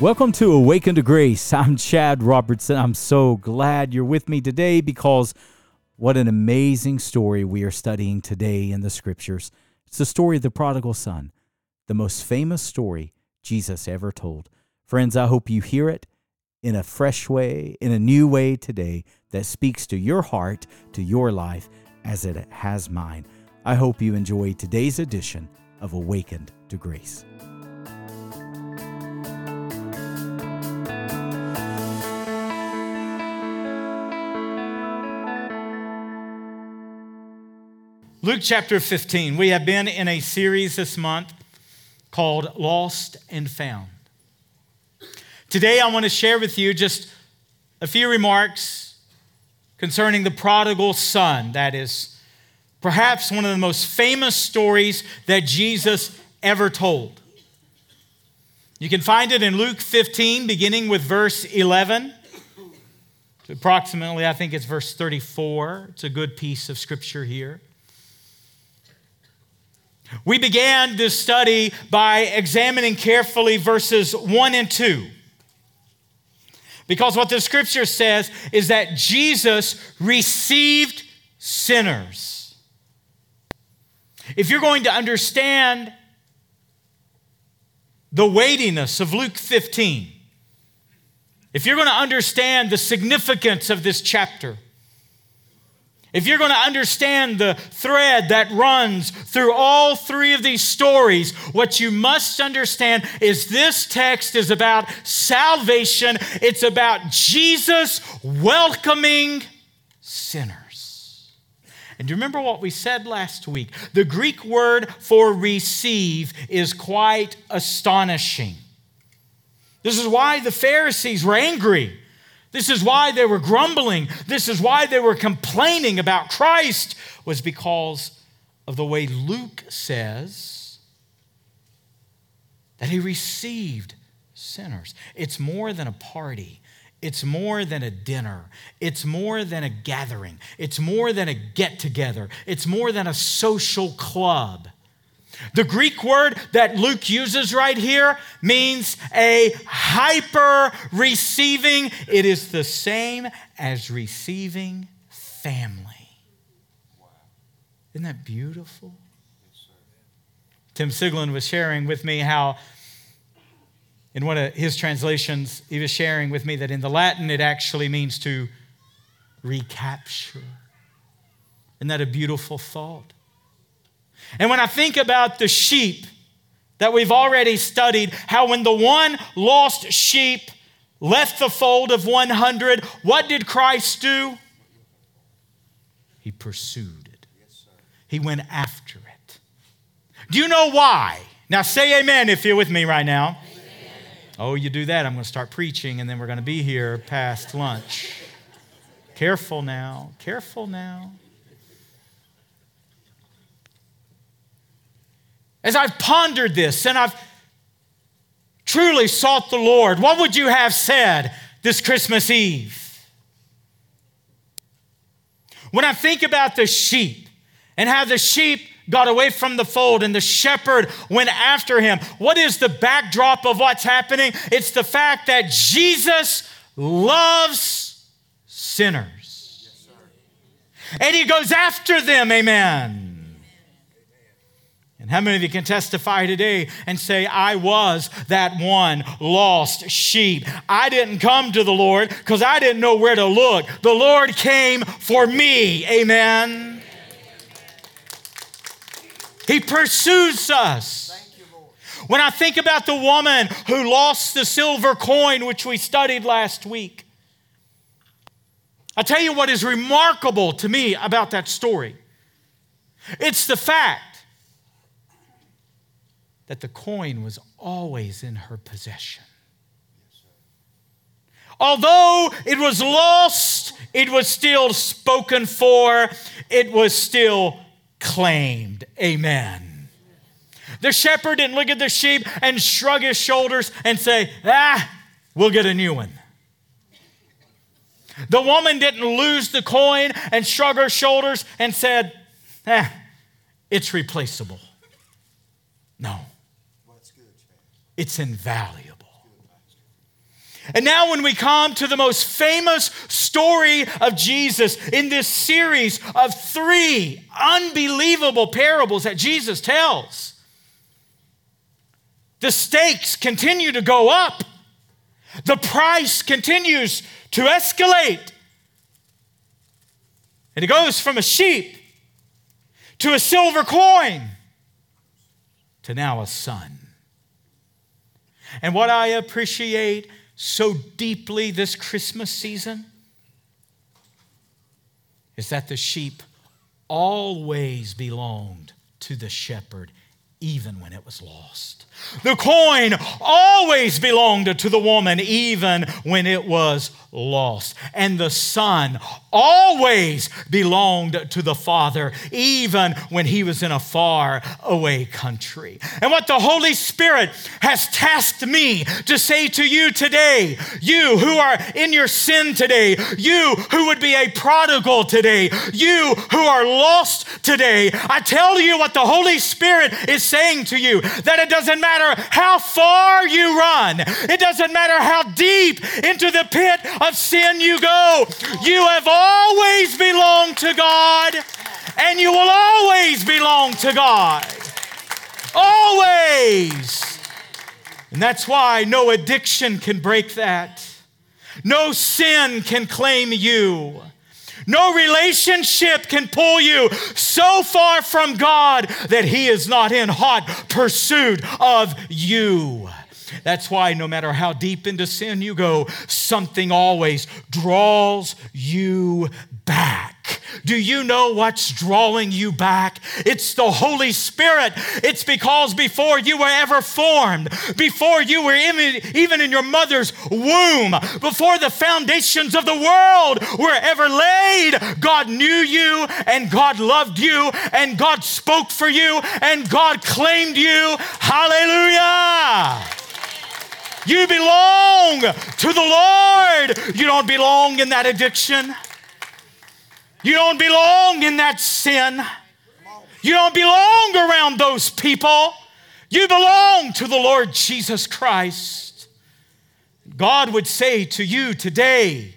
Welcome to Awaken to Grace. I'm Chad Robertson. I'm so glad you're with me today because what an amazing story we are studying today in the scriptures. It's the story of the prodigal son, the most famous story Jesus ever told. Friends, I hope you hear it in a fresh way, in a new way today that speaks to your heart, to your life, as it has mine. I hope you enjoy today's edition of Awakened to Grace. Luke chapter 15. We have been in a series this month called Lost and Found. Today, I want to share with you just a few remarks concerning the prodigal son. That is perhaps one of the most famous stories that Jesus ever told. You can find it in Luke 15, beginning with verse 11. Approximately, I think it's verse 34. It's a good piece of scripture here. We began this study by examining carefully verses 1 and 2. Because what the scripture says is that Jesus received sinners. If you're going to understand the weightiness of Luke 15, if you're going to understand the significance of this chapter, if you're going to understand the thread that runs through all three of these stories, what you must understand is this text is about salvation. It's about Jesus welcoming sinners. And do you remember what we said last week? The Greek word for receive is quite astonishing. This is why the Pharisees were angry. This is why they were grumbling. This is why they were complaining about Christ, was because of the way Luke says that he received sinners. It's more than a party. It's more than a dinner. It's more than a gathering. It's more than a get together. It's more than a social club. The Greek word that Luke uses right here means a hyper receiving. It is the same as receiving family. Isn't that beautiful? Tim Siglin was sharing with me how, in one of his translations, he was sharing with me that in the Latin it actually means to recapture. Isn't that a beautiful thought? And when I think about the sheep that we've already studied, how when the one lost sheep left the fold of 100, what did Christ do? He pursued it, he went after it. Do you know why? Now say amen if you're with me right now. Oh, you do that, I'm going to start preaching, and then we're going to be here past lunch. Careful now, careful now. As I've pondered this and I've truly sought the Lord, what would you have said this Christmas Eve? When I think about the sheep and how the sheep got away from the fold and the shepherd went after him, what is the backdrop of what's happening? It's the fact that Jesus loves sinners. and he goes after them, amen. And how many of you can testify today and say, I was that one lost sheep? I didn't come to the Lord because I didn't know where to look. The Lord came for me. Amen. He pursues us. When I think about the woman who lost the silver coin, which we studied last week, I tell you what is remarkable to me about that story. It's the fact that the coin was always in her possession. Although it was lost, it was still spoken for, it was still claimed. Amen. The shepherd didn't look at the sheep and shrug his shoulders and say, Ah, we'll get a new one. The woman didn't lose the coin and shrug her shoulders and said, Ah, it's replaceable. No. It's invaluable. And now, when we come to the most famous story of Jesus in this series of three unbelievable parables that Jesus tells, the stakes continue to go up, the price continues to escalate. And it goes from a sheep to a silver coin to now a son. And what I appreciate so deeply this Christmas season is that the sheep always belonged to the shepherd, even when it was lost. The coin always belonged to the woman, even when it was lost. And the son always belonged to the father, even when he was in a far away country. And what the Holy Spirit has tasked me to say to you today, you who are in your sin today, you who would be a prodigal today, you who are lost today, I tell you what the Holy Spirit is saying to you that it doesn't matter how far you run, it doesn't matter how deep into the pit of sin you go. You have always belonged to God, and you will always belong to God. Always. And that's why no addiction can break that. No sin can claim you. No relationship can pull you so far from God that He is not in hot pursuit of you. That's why no matter how deep into sin you go, something always draws you back. Do you know what's drawing you back? It's the Holy Spirit. It's because before you were ever formed, before you were even in your mother's womb, before the foundations of the world were ever laid, God knew you and God loved you and God spoke for you and God claimed you. Hallelujah. You belong to the Lord. You don't belong in that addiction. You don't belong in that sin. You don't belong around those people. You belong to the Lord Jesus Christ. God would say to you today,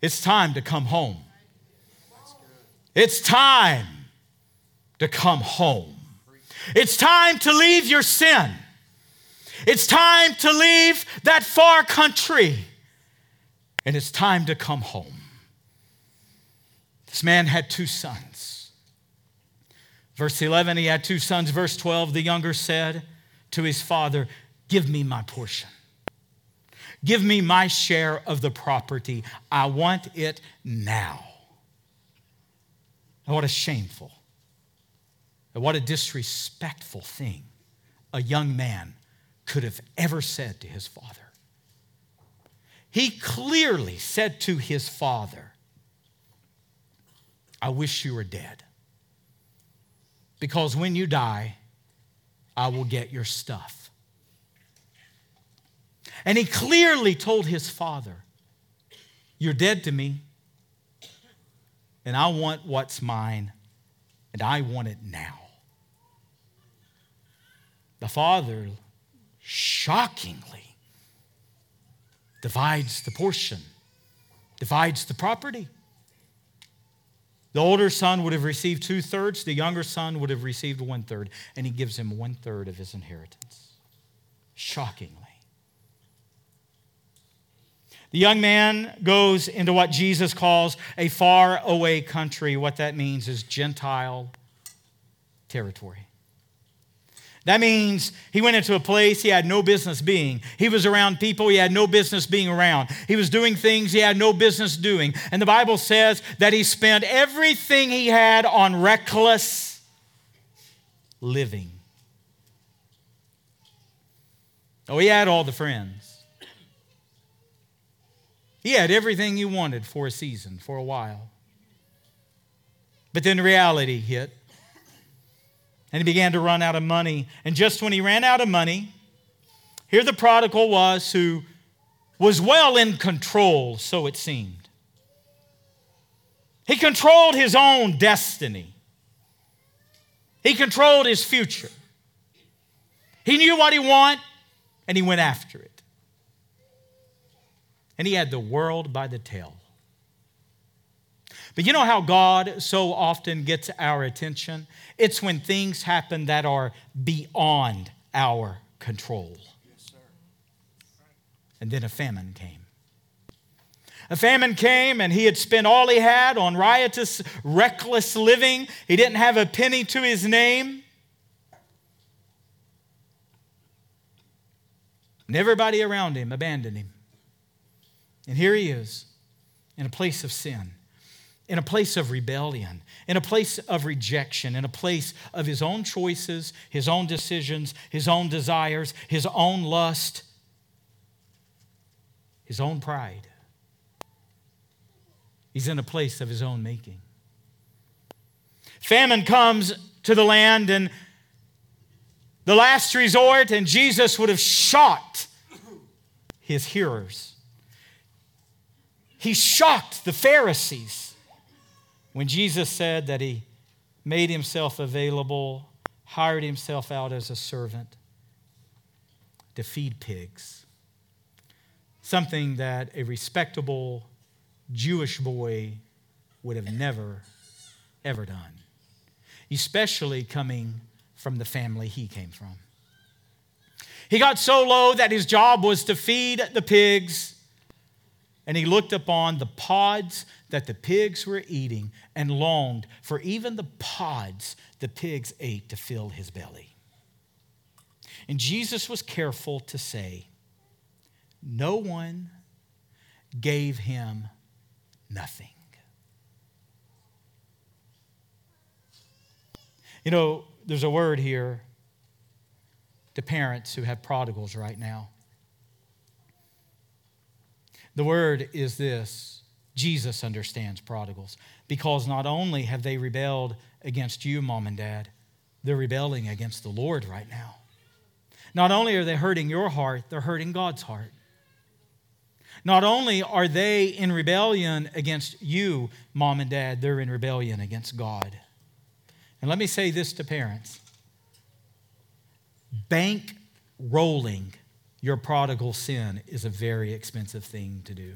it's time to come home. It's time to come home. It's time to leave your sin. It's time to leave that far country and it's time to come home. This man had two sons. Verse 11, he had two sons. Verse 12, the younger said to his father, Give me my portion. Give me my share of the property. I want it now. what a shameful, and what a disrespectful thing a young man could have ever said to his father. He clearly said to his father, I wish you were dead. Because when you die, I will get your stuff. And he clearly told his father, You're dead to me, and I want what's mine, and I want it now. The father shockingly divides the portion, divides the property. The older son would have received two thirds, the younger son would have received one third, and he gives him one third of his inheritance. Shockingly. The young man goes into what Jesus calls a far away country. What that means is Gentile territory. That means he went into a place he had no business being. He was around people he had no business being around. He was doing things he had no business doing. And the Bible says that he spent everything he had on reckless living. Oh, he had all the friends. He had everything he wanted for a season, for a while. But then reality hit and he began to run out of money. And just when he ran out of money, here the prodigal was who was well in control, so it seemed. He controlled his own destiny, he controlled his future. He knew what he wanted, and he went after it. and he had the world by the tail. But you know how God so often gets our attention? It's when things happen that are beyond our control. Yes, and then a famine came. A famine came, and he had spent all he had on riotous, reckless living. He didn't have a penny to his name. And everybody around him abandoned him. And here he is in a place of sin, in a place of rebellion, in a place of rejection, in a place of his own choices, his own decisions, his own desires, his own lust, his own pride. He's in a place of his own making. Famine comes to the land, and the last resort, and Jesus would have shocked his hearers. He shocked the Pharisees when Jesus said that he made himself available, hired himself out as a servant to feed pigs. Something that a respectable Jewish boy would have never, ever done, especially coming from the family he came from. He got so low that his job was to feed the pigs, and he looked upon the pods that the pigs were eating and longed for even the pods the pigs ate to fill his belly. And Jesus was careful to say, No one gave him nothing. You know, there's a word here to parents who have prodigals right now. The word is this Jesus understands prodigals because not only have they rebelled against you, mom and dad, they're rebelling against the Lord right now. Not only are they hurting your heart, they're hurting God's heart. Not only are they in rebellion against you, mom and dad, they're in rebellion against God. And let me say this to parents bank rolling your prodigal sin is a very expensive thing to do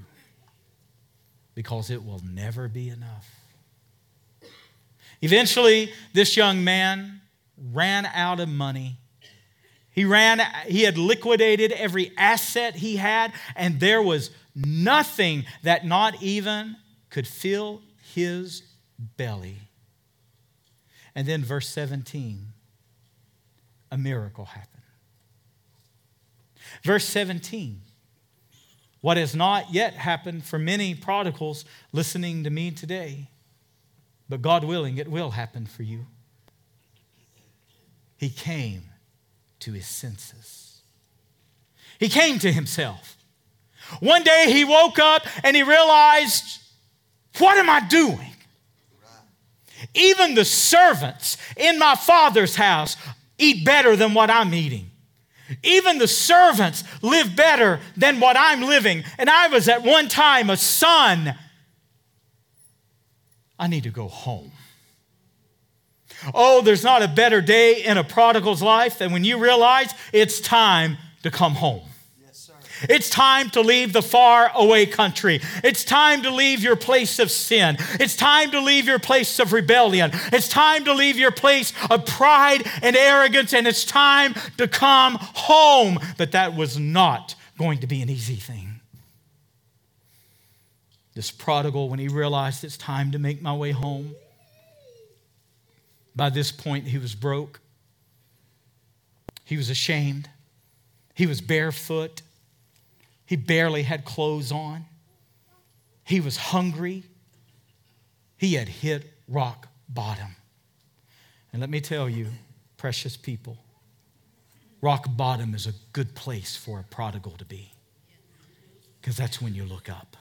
because it will never be enough. Eventually, this young man ran out of money he ran, he had liquidated every asset he had, and there was nothing that not even could fill his belly. And then, verse 17, a miracle happened. Verse 17, what has not yet happened for many prodigals listening to me today, but God willing, it will happen for you. He came to his senses. He came to himself. One day he woke up and he realized, What am I doing? Even the servants in my father's house eat better than what I'm eating. Even the servants live better than what I'm living. And I was at one time a son. I need to go home. Oh, there's not a better day in a prodigal's life than when you realize it's time to come home. It's time to leave the far away country. It's time to leave your place of sin. It's time to leave your place of rebellion. It's time to leave your place of pride and arrogance, and it's time to come home. But that was not going to be an easy thing. This prodigal, when he realized it's time to make my way home, by this point, he was broke. He was ashamed. He was barefoot. He barely had clothes on. He was hungry. He had hit rock bottom. And let me tell you, precious people, rock bottom is a good place for a prodigal to be because that's when you look up.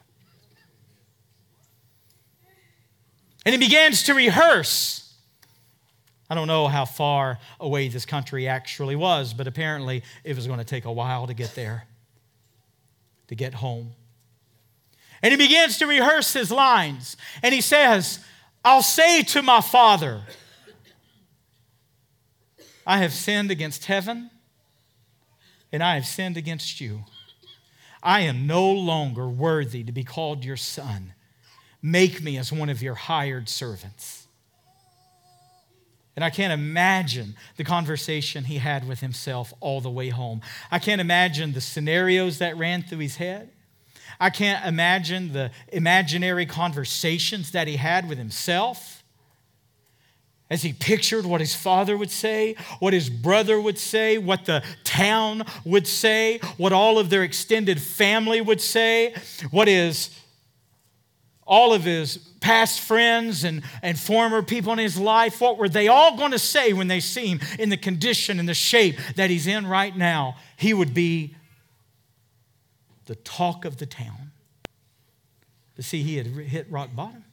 And he begins to rehearse I don't know how far away this country actually was, but apparently it was going to take a while to get there, to get home. And he begins to rehearse his lines. And he says, I'll say to my father, I have sinned against heaven and I have sinned against you. I am no longer worthy to be called your son. Make me as one of your hired servants. And I can't imagine the conversation he had with himself all the way home. I can't imagine the scenarios that ran through his head. I can't imagine the imaginary conversations that he had with himself as he pictured what his father would say, what his brother would say, what the town would say, what all of their extended family would say, what is all of his past friends and, and former people in his life, what were they all going to say when they see him in the condition and the shape that he's in right now? He would be the talk of the town. But see, he had hit rock bottom.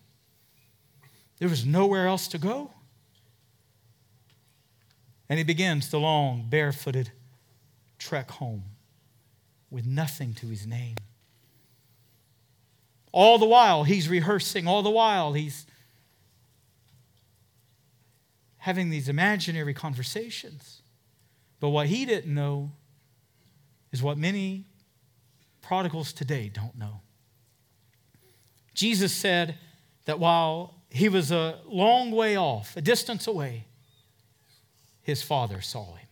There was nowhere else to go. And he begins the long, barefooted trek home with nothing to his name. All the while, he's rehearsing, all the while, he's having these imaginary conversations. But what he didn't know is what many prodigals today don't know. Jesus said that while he was a long way off, a distance away, his father saw him.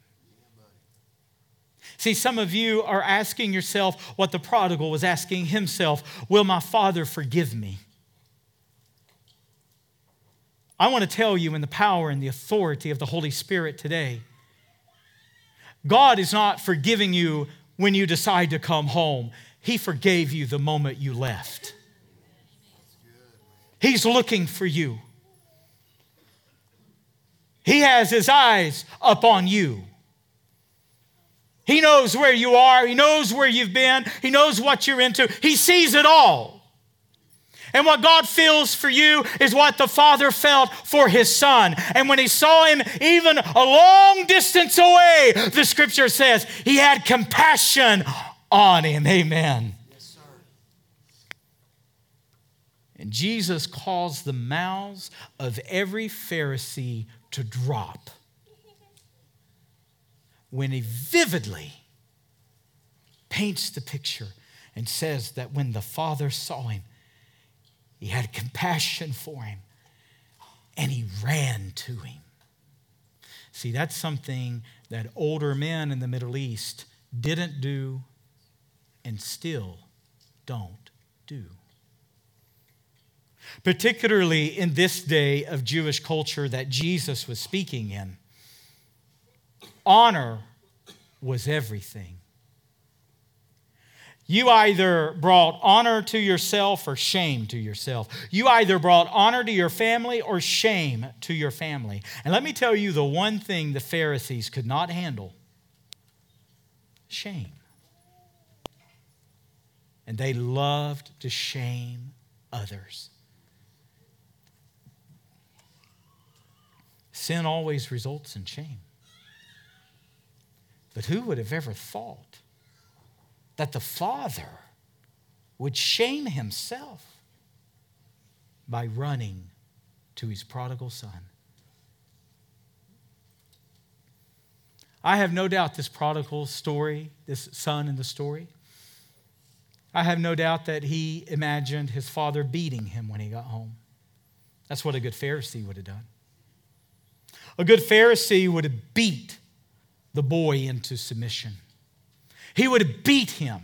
See, some of you are asking yourself what the prodigal was asking himself Will my father forgive me? I want to tell you in the power and the authority of the Holy Spirit today God is not forgiving you when you decide to come home, He forgave you the moment you left. He's looking for you. He has his eyes upon you. He knows where you are. He knows where you've been. He knows what you're into. He sees it all. And what God feels for you is what the Father felt for his Son. And when he saw him even a long distance away, the scripture says he had compassion on him. Amen. Yes, sir. And Jesus caused the mouths of every Pharisee to drop when he vividly paints the picture and says that when the Father saw him, he had compassion for him and he ran to him. See, that's something that older men in the Middle East didn't do and still don't do particularly in this day of Jewish culture that Jesus was speaking in. Honor was everything. You either brought honor to yourself or shame to yourself. You either brought honor to your family or shame to your family. And let me tell you the one thing the Pharisees could not handle shame. And they loved to shame others. Sin always results in shame. But who would have ever thought that the Father would shame himself by running to his prodigal son? I have no doubt this prodigal story, this son in the story, I have no doubt that he imagined his father beating him when he got home. That's what a good Pharisee would have done. A good Pharisee would have beat the boy into submission. He would beat him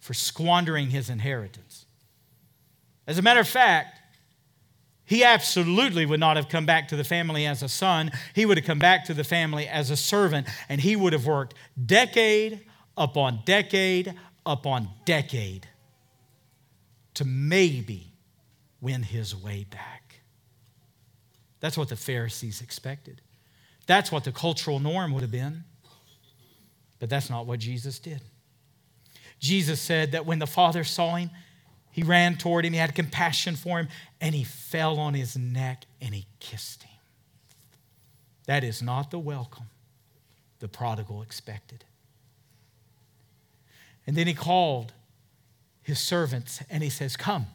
for squandering his inheritance. As a matter of fact, he absolutely would not have come back to the family as a son. He would have come back to the family as a servant, and he would have worked decade upon decade upon decade to maybe win his way back. That's what the Pharisees expected. That's what the cultural norm would have been. But that's not what Jesus did. Jesus said that when the Father saw him, he ran toward him, he had compassion for him, and he fell on his neck and he kissed him. That is not the welcome the prodigal expected. And then he called his servants and he says, Come,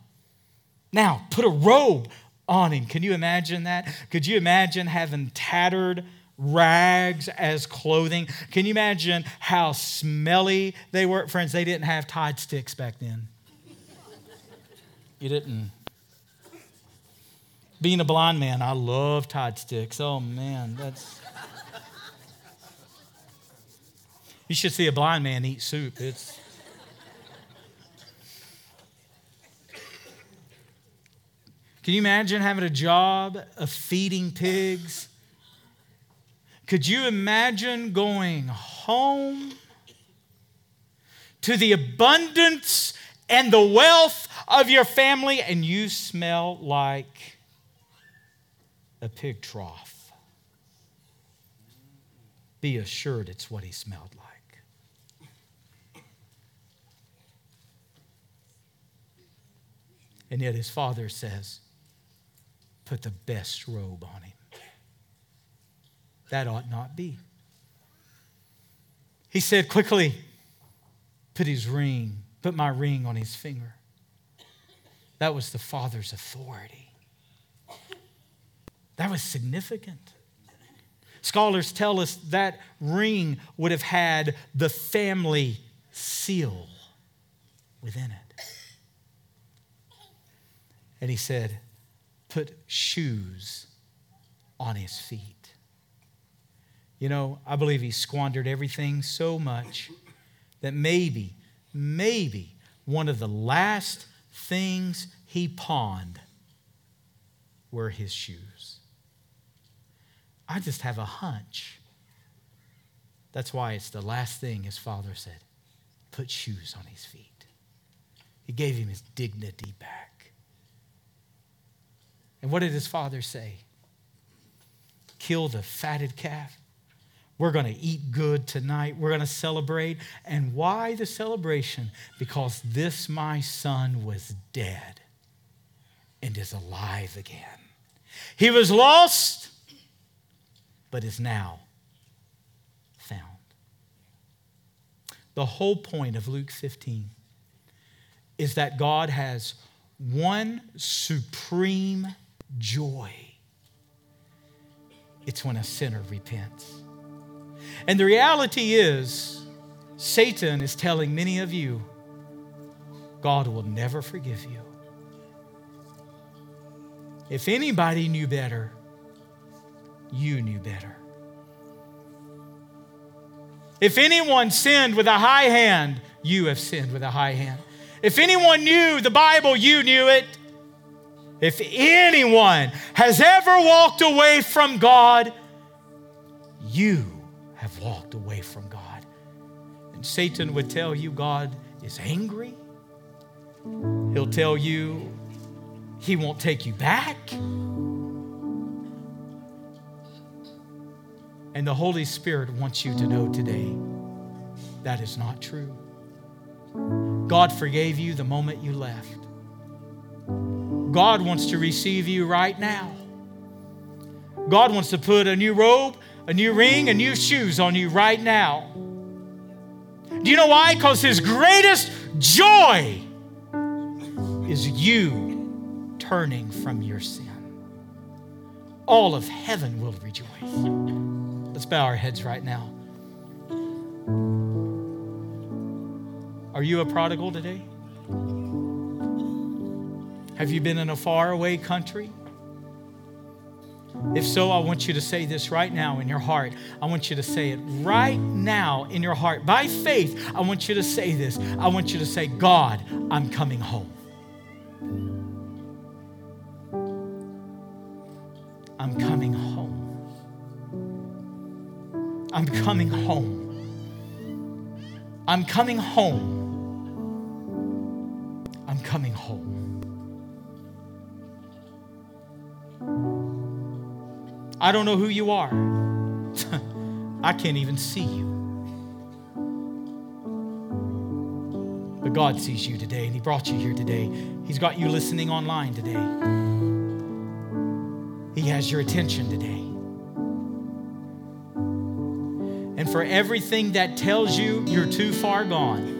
now put a robe on him. Can you imagine that? Could you imagine having tattered rags as clothing. Can you imagine how smelly they were? Friends, they didn't have Tide sticks back then. You didn't. Being a blind man, I love Tide sticks. Oh man, that's. You should see a blind man eat soup. It's. Can you imagine having a job of feeding pigs? Could you imagine going home to the abundance and the wealth of your family and you smell like a pig trough? Be assured it's what he smelled like. And yet his father says, put the best robe on him. That ought not be. He said quickly, put his ring, put my ring on his finger. That was the father's authority. That was significant. Scholars tell us that ring would have had the family seal within it. And he said, put shoes on his feet. You know, I believe he squandered everything so much that maybe, maybe one of the last things he pawned were his shoes. I just have a hunch. That's why it's the last thing his father said put shoes on his feet. He gave him his dignity back. And what did his father say? Kill the fatted calf. We're going to eat good tonight. We're going to celebrate. And why the celebration? Because this my son was dead and is alive again. He was lost, but is now found. The whole point of Luke 15 is that God has one supreme joy. It's when a sinner repents. And the reality is, Satan is telling many of you, God will never forgive you. If anybody knew better, you knew better. If anyone sinned with a high hand, you have sinned with a high hand. If anyone knew the Bible, you knew it. If anyone has ever walked away from God, you walked away from God. And Satan would tell you God is angry. He'll tell you he won't take you back. And the Holy Spirit wants you to know today that is not true. God forgave you the moment you left. God wants to receive you right now. God wants to put a new robe, a new ring, and new shoes on you right now. Do you know why? Because His greatest joy is you turning from your sin. All of heaven will rejoice. Let's bow our heads right now. Are you a prodigal today? Have you been in a faraway country? If so, I want you to say this right now in your heart. I want you to say it right now in your heart. By faith, I want you to say this. I want you to say, God, I'm coming home. I'm coming home. I'm coming home. I'm coming home. I don't know who you are. I can't even see you. But God sees you today, and He brought you here today. He's got you listening online today. He has your attention today. And for everything that tells you you're too far gone,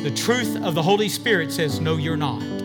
the truth of the Holy Spirit says, No, you're not.